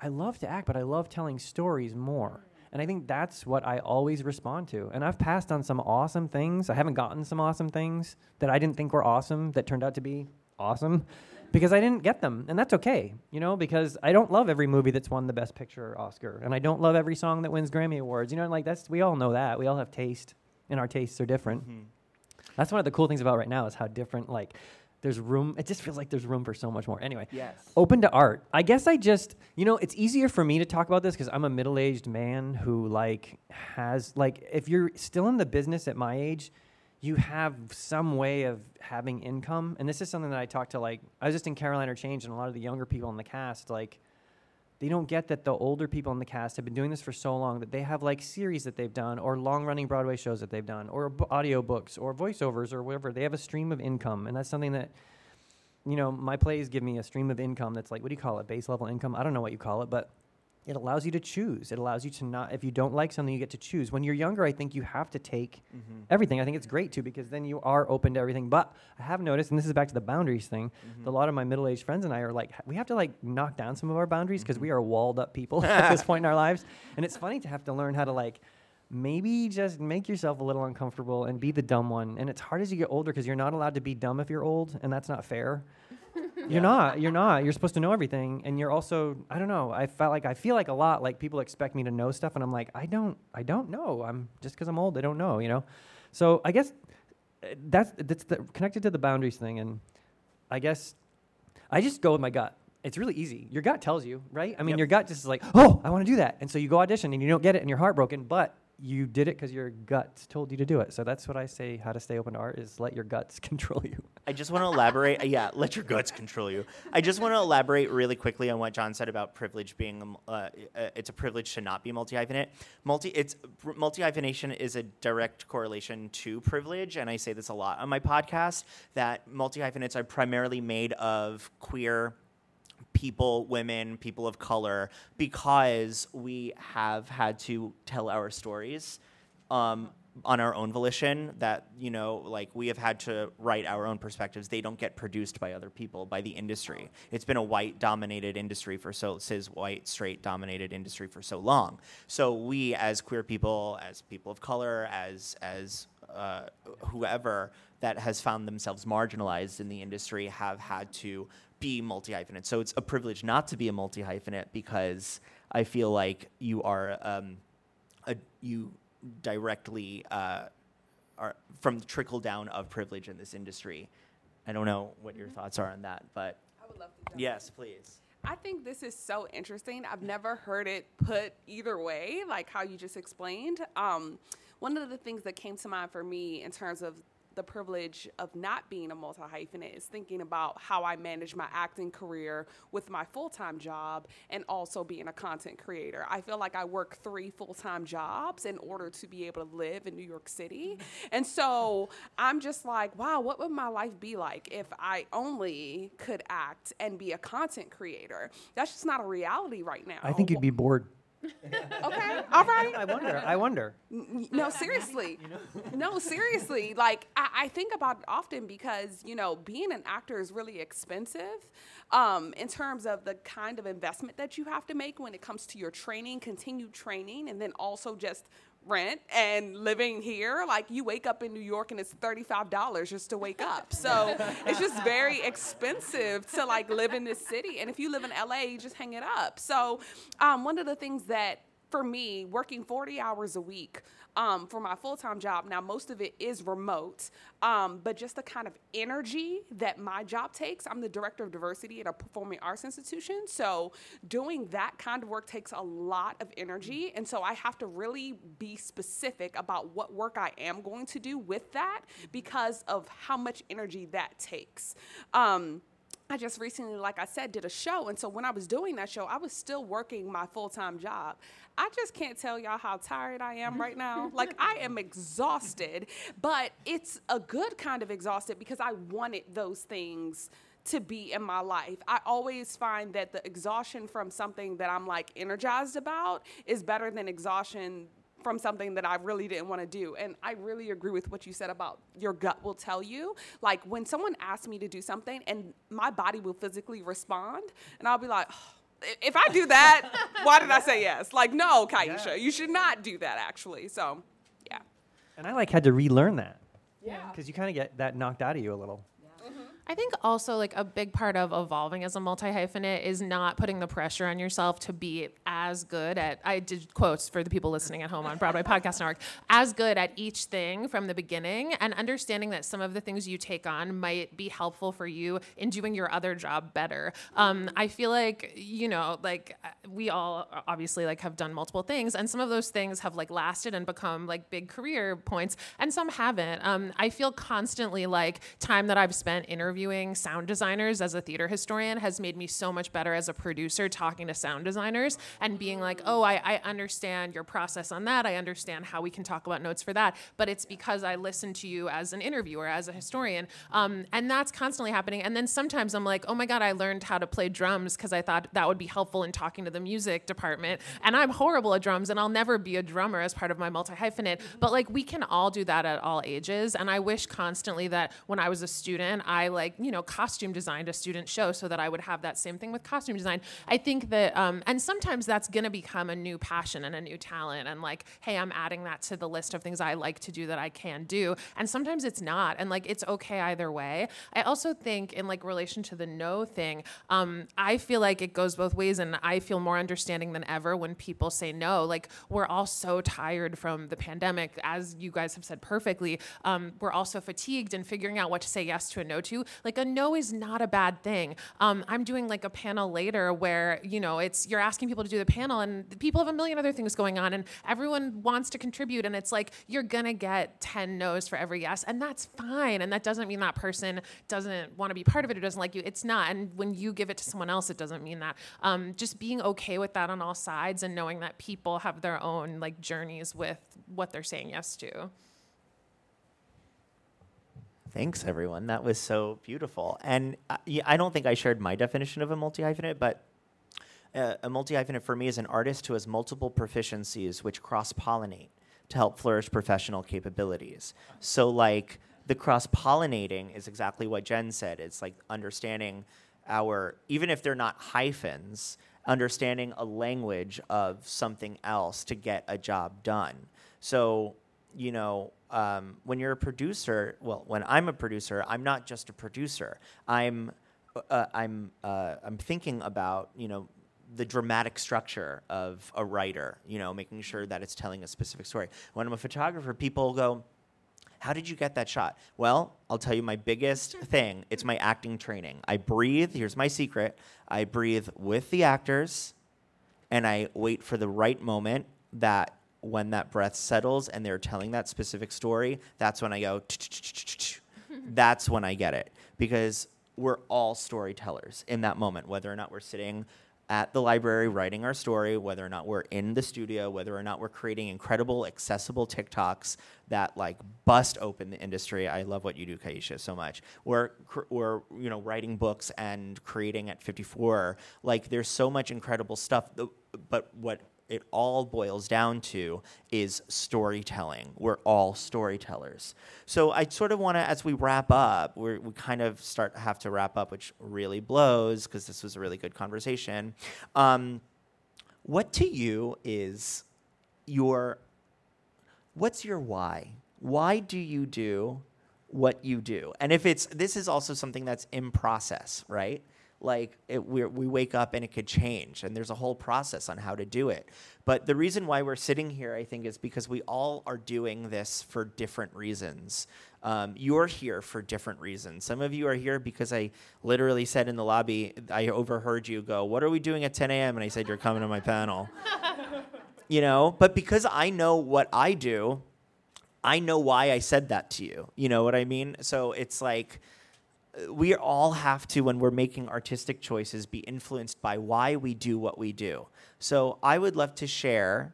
I love to act, but I love telling stories more. And I think that's what I always respond to. And I've passed on some awesome things. I haven't gotten some awesome things that I didn't think were awesome that turned out to be awesome because I didn't get them. And that's okay, you know, because I don't love every movie that's won the Best Picture Oscar. And I don't love every song that wins Grammy Awards. You know, like that's, we all know that. We all have taste, and our tastes are different. Mm-hmm. That's one of the cool things about right now is how different, like, there's room. It just feels like there's room for so much more. Anyway, Yes. open to art. I guess I just, you know, it's easier for me to talk about this because I'm a middle-aged man who like has like if you're still in the business at my age, you have some way of having income. And this is something that I talked to like I was just in Caroline, or Change and a lot of the younger people in the cast like they don't get that the older people in the cast have been doing this for so long that they have like series that they've done or long-running Broadway shows that they've done or b- or voiceovers or whatever. They have a stream of income, and that's something that you know my plays give me a stream of income that's like what do you call it base level income i don't know what you call it but it allows you to choose. It allows you to not if you don't like something you get to choose. When you're younger i think you have to take mm-hmm. everything. I think it's great too because then you are open to everything. But i have noticed and this is back to the boundaries thing mm-hmm. a lot of my middle-aged friends and i are like we have to like knock down some of our boundaries because we mm-hmm. are walled up people at this point in our lives. And it's funny to have to learn how to like maybe just make yourself a little uncomfortable and be the dumb one. And it's hard as you get older because you're not allowed to be dumb if you're old and that's not fair you're not. You're not. You're supposed to know everything, and you're also. I don't know. I felt like I feel like a lot like people expect me to know stuff, and I'm like, I don't. I don't know. I'm just because I'm old. I don't know. You know. So I guess uh, that's that's the, connected to the boundaries thing, and I guess I just go with my gut. It's really easy. Your gut tells you, right? I mean, Yep. your gut just is like, oh, I want to do that, and so you go audition, and you don't get it, and you're heartbroken, but you did it because your gut told you to do it. So that's what I say. How to stay open to art is let your guts control you. I just want to elaborate. uh, yeah, let your guts control you. I just want to elaborate really quickly on what John said about privilege being. um, Uh, uh, it's a privilege to not be multi hyphenate. Multi. It's multi hyphenation is a direct correlation to privilege, and I say this a lot on my podcast. That multi hyphenates are primarily made of queer people, women, people of color, because we have had to tell our stories um, on our own volition. That you know, like we have had to write our own perspectives. They don't get produced by other people, by the industry. It's been a white-dominated industry for so cis white straight dominated industry for so long. So we, as queer people, as people of color, as as uh, whoever that has found themselves marginalized in the industry have had to be multi hyphenate. So it's a privilege not to be a multi hyphenate because I feel like you are um, a, you directly uh, are from the trickle down of privilege in this industry. I don't know what your thoughts are on that, but I would love to yes, please. I think this is so interesting. I've never heard it put either way, like how you just explained. Um, one of the things that came to mind for me in terms of the privilege of not being a multi hyphenate is thinking about how I manage my acting career with my full time job and also being a content creator. I feel like I work three full time jobs in order to be able to live in New York City. And so I'm just like, wow, what would my life be like if I only could act and be a content creator? That's just not a reality right now. I think you'd be bored. Okay, all right. I wonder. I wonder. N- No, seriously. No, seriously. Like I, I think about it often because you know being an actor is really expensive, um, in terms of the kind of investment that you have to make when it comes to your training, continued training, and then also just rent and living here. Like you wake up in New York and it's thirty-five dollars just to wake up. So it's just very expensive to like live in this city. And if you live in LA, you just hang it up. So um, one of the things that for me, working 40 hours a week um, for my full time job, now most of it is remote, um, but just the kind of energy that my job takes. I'm the director of diversity at a performing arts institution. So doing that kind of work takes a lot of energy. And so I have to really be specific about what work I am going to do with that because of how much energy that takes. Um, I just recently, like I said, did a show. And so when I was doing that show, I was still working my full time job. I just can't tell y'all how tired I am right now. like, I am exhausted, but it's a good kind of exhausted because I wanted those things to be in my life. I always find that the exhaustion from something that I'm like energized about is better than exhaustion from something that I really didn't want to do. And I really agree with what you said about your gut will tell you. Like when someone asks me to do something and my body will physically respond, and I'll be like, "Oh, if I do that, why did I say yes? Like, no, Kaisha, you should not do that actually. So, yeah. And I like had to relearn that. Yeah. Because you kind of get that knocked out of you a little. I think also like a big part of evolving as a multi hyphenate is not putting the pressure on yourself to be as good at I did quotes for the people listening at home on Broadway Podcast Network as good at each thing from the beginning and understanding that some of the things you take on might be helpful for you in doing your other job better. Um, I feel like you know like uh, we all obviously like have done multiple things and some of those things have like lasted and become like big career points and some haven't. Um, I feel constantly like time that I've spent interviewing sound designers as a theater historian has made me so much better as a producer talking to sound designers and being like, oh, I, I understand your process on that. I understand how we can talk about notes for that. But it's because I listen to you as an interviewer, as a historian. Um, and that's constantly happening. And then sometimes I'm like, oh my God, I learned how to play drums because I thought that would be helpful in talking to the music department. And I'm horrible at drums and I'll never be a drummer as part of my multi hyphenate. But like we can all do that at all ages. And I wish constantly that when I was a student, I like, you know, costume designed a student show so that I would have that same thing with costume design. I think that, um, and sometimes that's going to become a new passion and a new talent. And like, hey, I'm adding that to the list of things I like to do that I can do. And sometimes it's not. And like, it's okay either way. I also think, in like relation to the no thing, um, I feel like it goes both ways. And I feel more understanding than ever when people say no. Like, we're all so tired from the pandemic, as you guys have said perfectly. Um, we're also fatigued and figuring out what to say yes to and no to. Like, a no is not a bad thing. Um, I'm doing like a panel later where, you know, it's you're asking people to do the panel and people have a million other things going on and everyone wants to contribute. And it's like, you're to get 10 no's for every yes. And that's fine. And that doesn't mean that person doesn't want to be part of it or doesn't like you. It's not. And when you give it to someone else, it doesn't mean that. Um, just being okay with that on all sides and knowing that people have their own like journeys with what they're saying yes to. Thanks, everyone. That was so beautiful. And uh, I don't think I shared my definition of a multi hyphenate, but uh, a multi hyphenate for me is an artist who has multiple proficiencies which cross pollinate to help flourish professional capabilities. So, like, the cross pollinating is exactly what Jen said. It's like understanding our, even if they're not hyphens, understanding a language of something else to get a job done. So, you know, um, when you're a producer, well, when I'm a producer, I'm not just a producer. I'm, uh, I'm, uh, I'm thinking about, you know, the dramatic structure of a writer. You know, making sure that it's telling a specific story. When I'm a photographer, people go, how did you get that shot? Well, I'll tell you my biggest thing. It's my acting training. I breathe. Here's my secret. I breathe with the actors, and I wait for the right moment that when that breath settles and they're telling that specific story, that's when I go. That's when I get it because we're all storytellers in that moment, whether or not we're sitting at the library writing our story, whether or not we're in the studio, whether or not we're creating incredible, accessible TikToks that like bust open the industry. I love what you do, Kaisha, so much. We're, cr- we're you know writing books and creating at 54. Like there's so much incredible stuff. But what it all boils down to is storytelling. We're all storytellers. So I sort of want to, as we wrap up, we kind of start have to wrap up, which really blows because this was a really good conversation. Um, what to you is your what's your why? Why do you do what you do? And if it's this is also something that's in process, right? Like it, we we wake up and it could change, and there's a whole process on how to do it. But the reason why we're sitting here, I think, is because we all are doing this for different reasons. Um, you're here for different reasons. Some of you are here because I literally said in the lobby, I overheard you go, "What are we doing at 10 a.m.?" And I said, "You're coming to my panel." you know, but because I know what I do, I know why I said that to you. You know what I mean? So it's like we all have to, when we're making artistic choices, be influenced by why we do what we do. So I would love to share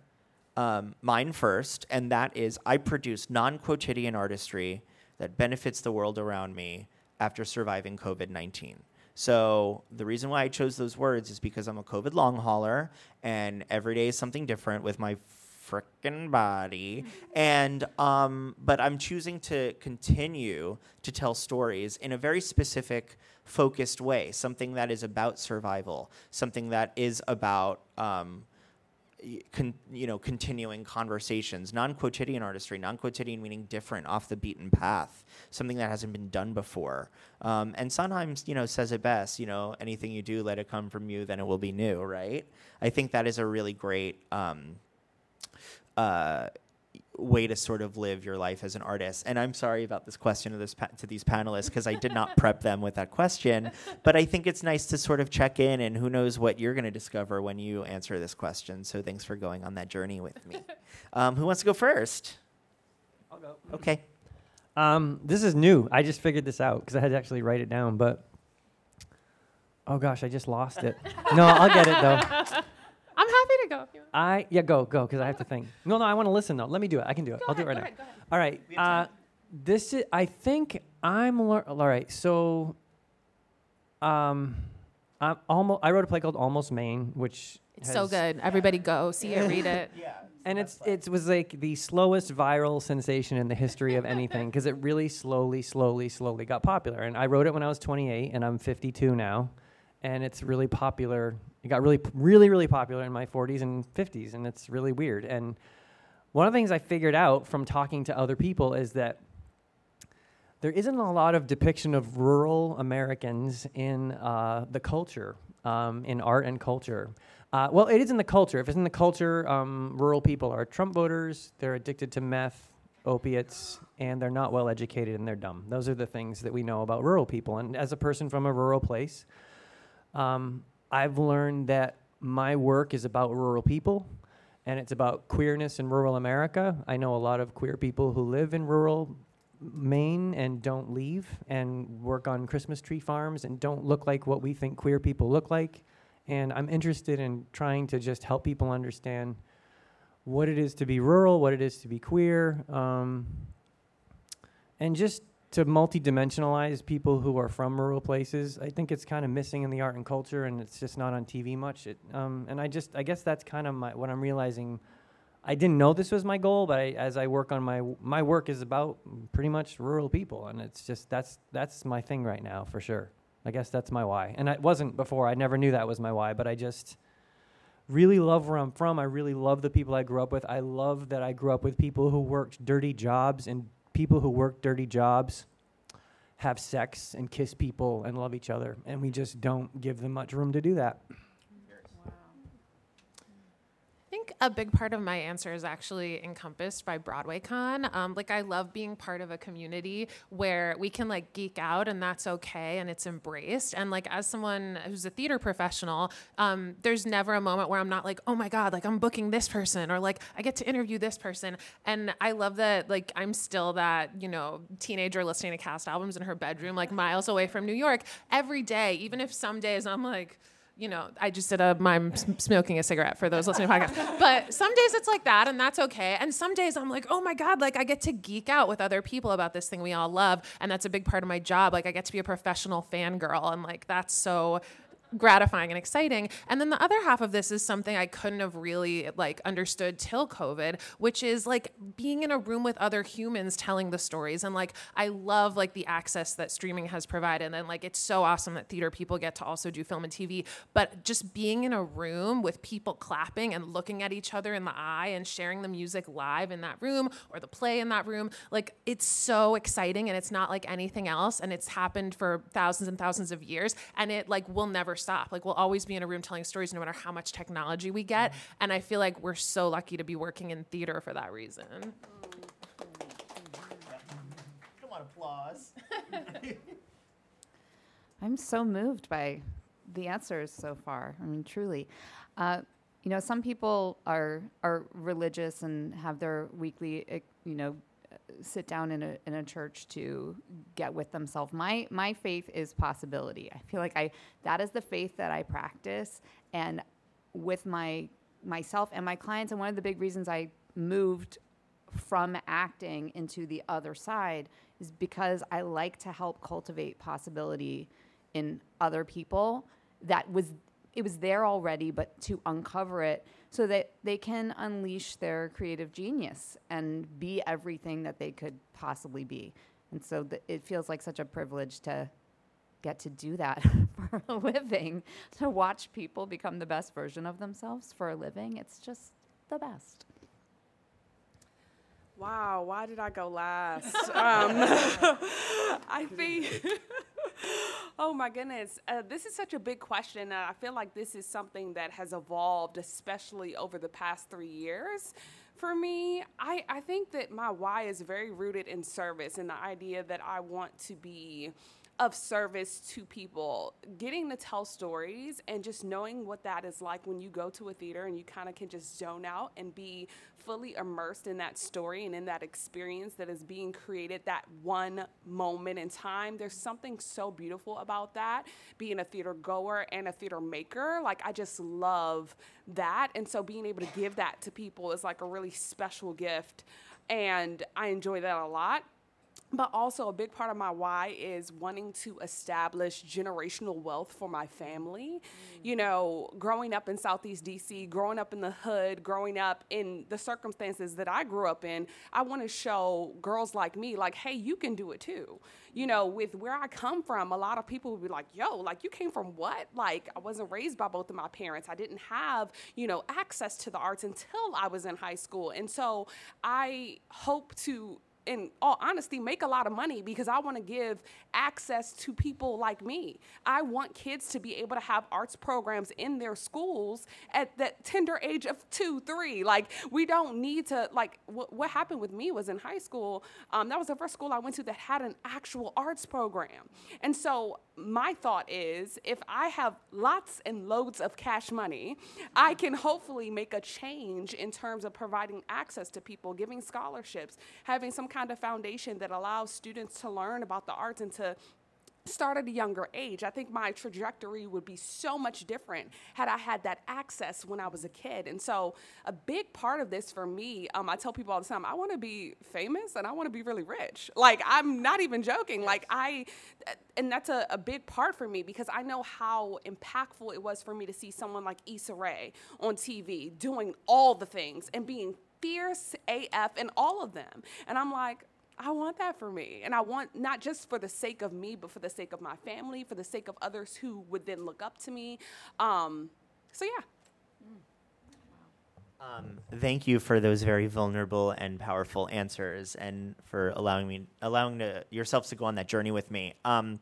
um, mine first, and that is I produce non quotidian artistry that benefits the world around me after surviving COVID 19. So the reason why I chose those words is because I'm a COVID long hauler, and every day is something different with my frickin' body. And um, but I'm choosing to continue to tell stories in a very specific, focused way. Something that is about survival. Something that is about um, con, you know, continuing conversations, non-quotidian artistry, non-quotidian meaning different, off the beaten path, something that hasn't been done before. Um, and sometimes, you know, says it best, you know, anything you do, let it come from you, then it will be new, right? I think that is a really great um, uh, way to sort of live your life as an artist. And I'm sorry about this question to this pa- to these panelists because I did not prep them with that question. But I think it's nice to sort of check in, and who knows what you're going to discover when you answer this question. So thanks for going on that journey with me. Um, who wants to go first? I'll go. Okay. Um, this is new. I just figured this out because I had to actually write it down. But oh gosh, I just lost it. no, I'll get it though. I'm happy to go. If you want. I yeah, go go because I have to think. No, no, I want to listen though. Let me do it. I can do it. Go I'll do it right go now. ahead, go ahead. All right. Uh, this is. I think I'm. Lear- all right. So. Um, I'm almost. I wrote a play called Almost Maine, which It's so has- good. Everybody go see it, read it. yeah. and it's it was like the slowest viral sensation in the history of anything because it really slowly, slowly, slowly got popular. And I wrote it when I was 28, and I'm 52 now, and it's really popular. It got really, really, really popular in my 40s and 50s, and it's really weird. And one of the things I figured out from talking to other people is that there isn't a lot of depiction of rural Americans in uh, the culture, um, in art and culture. Uh, well, it is in the culture. If it's in the culture, um, rural people are Trump voters, they're addicted to meth, opiates, and they're not well educated and they're dumb. Those are the things that we know about rural people. And as a person from a rural place, um, I've learned that my work is about rural people and it's about queerness in rural America. I know a lot of queer people who live in rural Maine and don't leave and work on Christmas tree farms and don't look like what we think queer people look like. And I'm interested in trying to just help people understand what it is to be rural, what it is to be queer, um, and just to multi-dimensionalize people who are from rural places. I think it's kind of missing in the art and culture, and it's just not on TV much. It, um, and I just, I guess that's kind of my what I'm realizing. I didn't know this was my goal, but I, as I work on my my work is about pretty much rural people, and it's just that's that's my thing right now for sure. I guess that's my why, and it wasn't before. I never knew that was my why, but I just really love where I'm from. I really love the people I grew up with. I love that I grew up with people who worked dirty jobs and people who work dirty jobs have sex and kiss people and love each other, and we just don't give them much room to do that. I think a big part of my answer is actually encompassed by BroadwayCon. Um, like I love being part of a community where we can like geek out and that's okay and it's embraced. And like as someone who's a theater professional, um, there's never a moment where I'm not like, oh my god, like I'm booking this person or like I get to interview this person. And I love that like I'm still that you know teenager listening to cast albums in her bedroom, like miles away from New York every day, even if some days I'm like you know, I just did a mime smoking a cigarette for those listening to podcasts. But some days it's like that, and that's okay. And some days I'm like, oh my God, like I get to geek out with other people about this thing we all love. And that's a big part of my job. Like I get to be a professional fangirl. And like that's so gratifying and exciting. And then the other half of this is something I couldn't have really like understood till COVID, which is like being in a room with other humans telling the stories. And like I love like the access that streaming has provided. And like it's so awesome that theater people get to also do film and TV. But just being in a room with people clapping and looking at each other in the eye and sharing the music live in that room or the play in that room, like it's so exciting and it's not like anything else. And it's happened for thousands and thousands of years. And it like will never stop. Like we'll always be in a room telling stories no matter how much technology we get. And I feel like we're so lucky to be working in theater for that reason. Come on, applause. I'm so moved by the answers so far. I mean, truly. Uh, you know, some people are are religious and have their weekly, eh, you know, sit down in a in a church to get with themselves. My my faith is possibility. I feel like I that is the faith that I practice, and with my myself and my clients. And one of the big reasons I moved from acting into the other side is because I like to help cultivate possibility in other people that was it was there already but to uncover it so that they can unleash their creative genius and be everything that they could possibly be and so th- it feels like such a privilege to get to do that for a living to watch people become the best version of themselves for a living it's just the best Wow, why did I go last? um, I think. Oh my goodness, uh, this is such a big question, and I feel like this is something that has evolved, especially over the past three years. For me, I, I think that my why is very rooted in service and the idea that I want to be of service to people, getting to tell stories and just knowing what that is like when you go to a theater and you kind of can just zone out and be fully immersed in that story and in that experience that is being created that one moment in time. There's something so beautiful about that, being a theater goer and a theater maker. Like, I just love that. And so, being able to give that to people is like a really special gift. And I enjoy that a lot but also a big part of my why is wanting to establish generational wealth for my family. Mm. You know, growing up in Southeast DC, growing up in the hood, growing up in the circumstances that I grew up in, I want to show girls like me, like, hey, you can do it too. You know, with where I come from, a lot of people would be like, yo, like, you came from what? Like, I wasn't raised by both of my parents. I didn't have, you know, access to the arts until I was in high school. And so I hope to in all honesty, make a lot of money because I want to give access to people like me. I want kids to be able to have arts programs in their schools at that tender age of two, three. Like, we don't need to, like, wh- what happened with me was in high school, um, that was the first school I went to that had an actual arts program. And so, my thought is if I have lots and loads of cash money, I can hopefully make a change in terms of providing access to people, giving scholarships, having some kind of foundation that allows students to learn about the arts and to start at a younger age. I think my trajectory would be so much different had I had that access when I was a kid. And so, a big part of this for me, um, I tell people all the time, I want to be famous and I want to be really rich. Like, I'm not even joking. Like, I, and that's a, a big part for me because I know how impactful it was for me to see someone like Issa Rae on TV doing all the things and being fierce AF in all of them. And I'm like, I want that for me. And I want not just for the sake of me, but for the sake of my family, for the sake of others who would then look up to me. Um, so, yeah. Um, thank you for those very vulnerable and powerful answers, and for allowing me allowing to, yourselves to go on that journey with me. Um,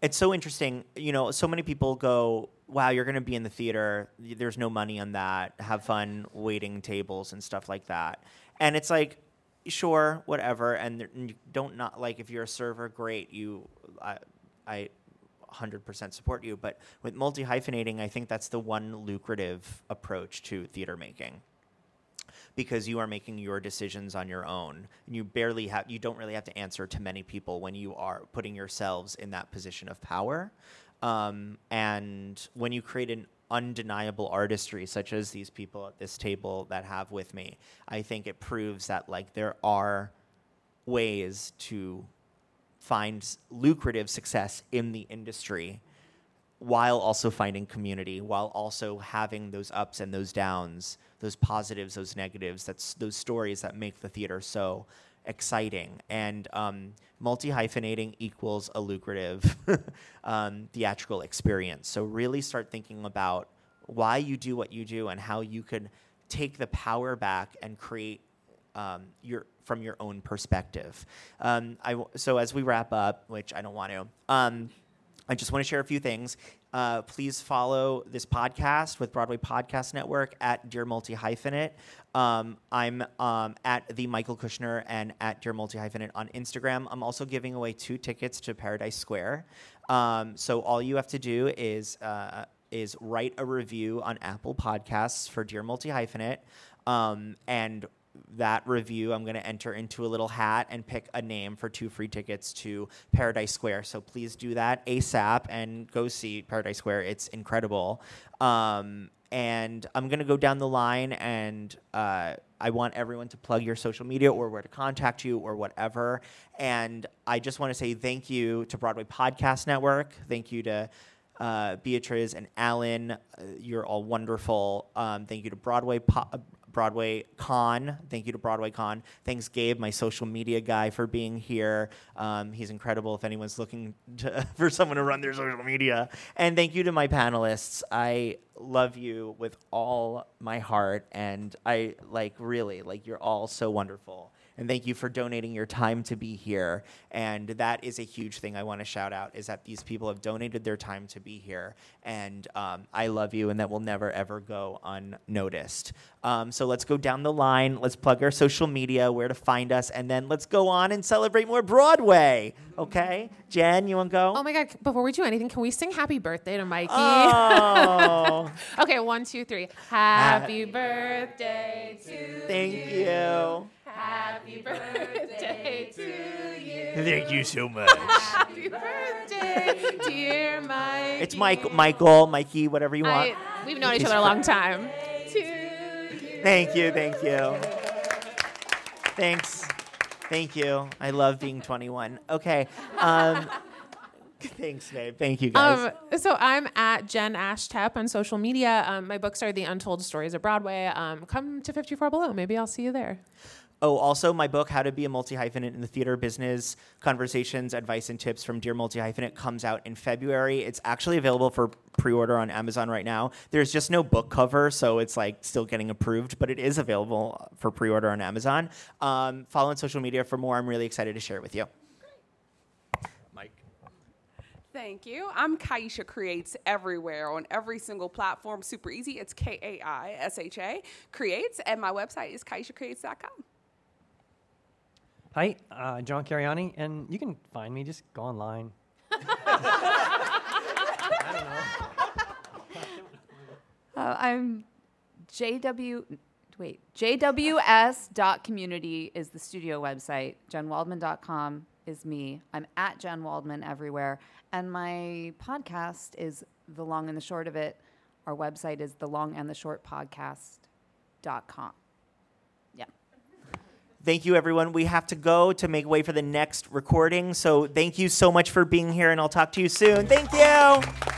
it's so interesting. You know, so many people go, "Wow, you're going to be in the theater. There's no money on that. Have fun waiting tables and stuff like that." And it's like, sure, whatever. And, and you don't not like if you're a server, great. You, I, I 100% support you. But with multi hyphenating, I think that's the one lucrative approach to theater making because you are making your decisions on your own and you barely have you don't really have to answer to many people when you are putting yourselves in that position of power um, and when you create an undeniable artistry such as these people at this table that have with me i think it proves that like there are ways to find lucrative success in the industry while also finding community, while also having those ups and those downs, those positives, those negatives, that's those stories that make the theater so exciting. And um, multi hyphenating equals a lucrative um, theatrical experience. So really start thinking about why you do what you do and how you can take the power back and create um, your from your own perspective. Um, I w- so as we wrap up, which I don't want to. Um, I just want to share a few things. Uh, please follow this podcast with Broadway Podcast Network at Dear Multi Hyphenate. Um, I'm um, at the Michael Kushner and at Dear Multi Hyphenate on Instagram. I'm also giving away two tickets to Paradise Square. Um, so all you have to do is uh, is write a review on Apple Podcasts for Dear Multi Hyphenate, um, and that review, I'm going to enter into a little hat and pick a name for two free tickets to Paradise Square. So please do that ASAP and go see Paradise Square. It's incredible. Um, and I'm going to go down the line and uh, I want everyone to plug your social media or where to contact you or whatever. And I just want to say thank you to Broadway Podcast Network. Thank you to uh, Beatrice and Alan. Uh, you're all wonderful. Um, thank you to Broadway po- Broadway Con. Thank you to Broadway Con. Thanks, Gabe, my social media guy, for being here. Um, he's incredible if anyone's looking to, for someone to run their social media. And thank you to my panelists. I love you with all my heart. And I like really, like, you're all so wonderful. And thank you for donating your time to be here. And that is a huge thing I want to shout out is that these people have donated their time to be here. And um, I love you, and that will never, ever go unnoticed. Um, so let's go down the line. Let's plug our social media, where to find us, and then let's go on and celebrate more Broadway. Okay? Jen, you want to go? Oh my God! Before we do anything, can we sing "Happy Birthday" to Mikey? Oh, okay, one, two, three. Happy birthday to you. thank you. Happy birthday to you. Thank you so much. Happy birthday, dear Mikey. It's Mike, Michael, Mikey, whatever you want. I, we've known each other a long time. To you. Thank you, thank you. Thanks. Thank you. I love being 21. Okay. Um, thanks, babe. Thank you, guys. Um, so I'm at Jen Ashtep on social media. Um, my books are The Untold Stories of Broadway. Um, come to 54 Below. Maybe I'll see you there. Oh, also, my book, How to Be a Multi Hyphenate in the Theater Business Conversations, Advice, and Tips from Dear Multi Hyphenate, comes out in February. It's actually available for pre order on Amazon right now. There's just no book cover, so it's like still getting approved, but it is available for pre order on Amazon. Um, follow on social media for more. I'm really excited to share it with you. Mike. Thank you. I'm Kaisha Creates everywhere on every single platform. Super easy. It's K A I S H A Creates, and my website is kaishacreates.com. Hi, uh, John Cariani, and you can find me. Just go online. Uh, I'm JW. Wait, JWS.community is the studio website. JenWaldman.com is me. I'm at Jen Waldman everywhere. And my podcast is The Long and the Short of It. Our website is the long and the short podcast.com. Thank you, everyone. We have to go to make way for the next recording. So thank you so much for being here, and I'll talk to you soon. Thank you.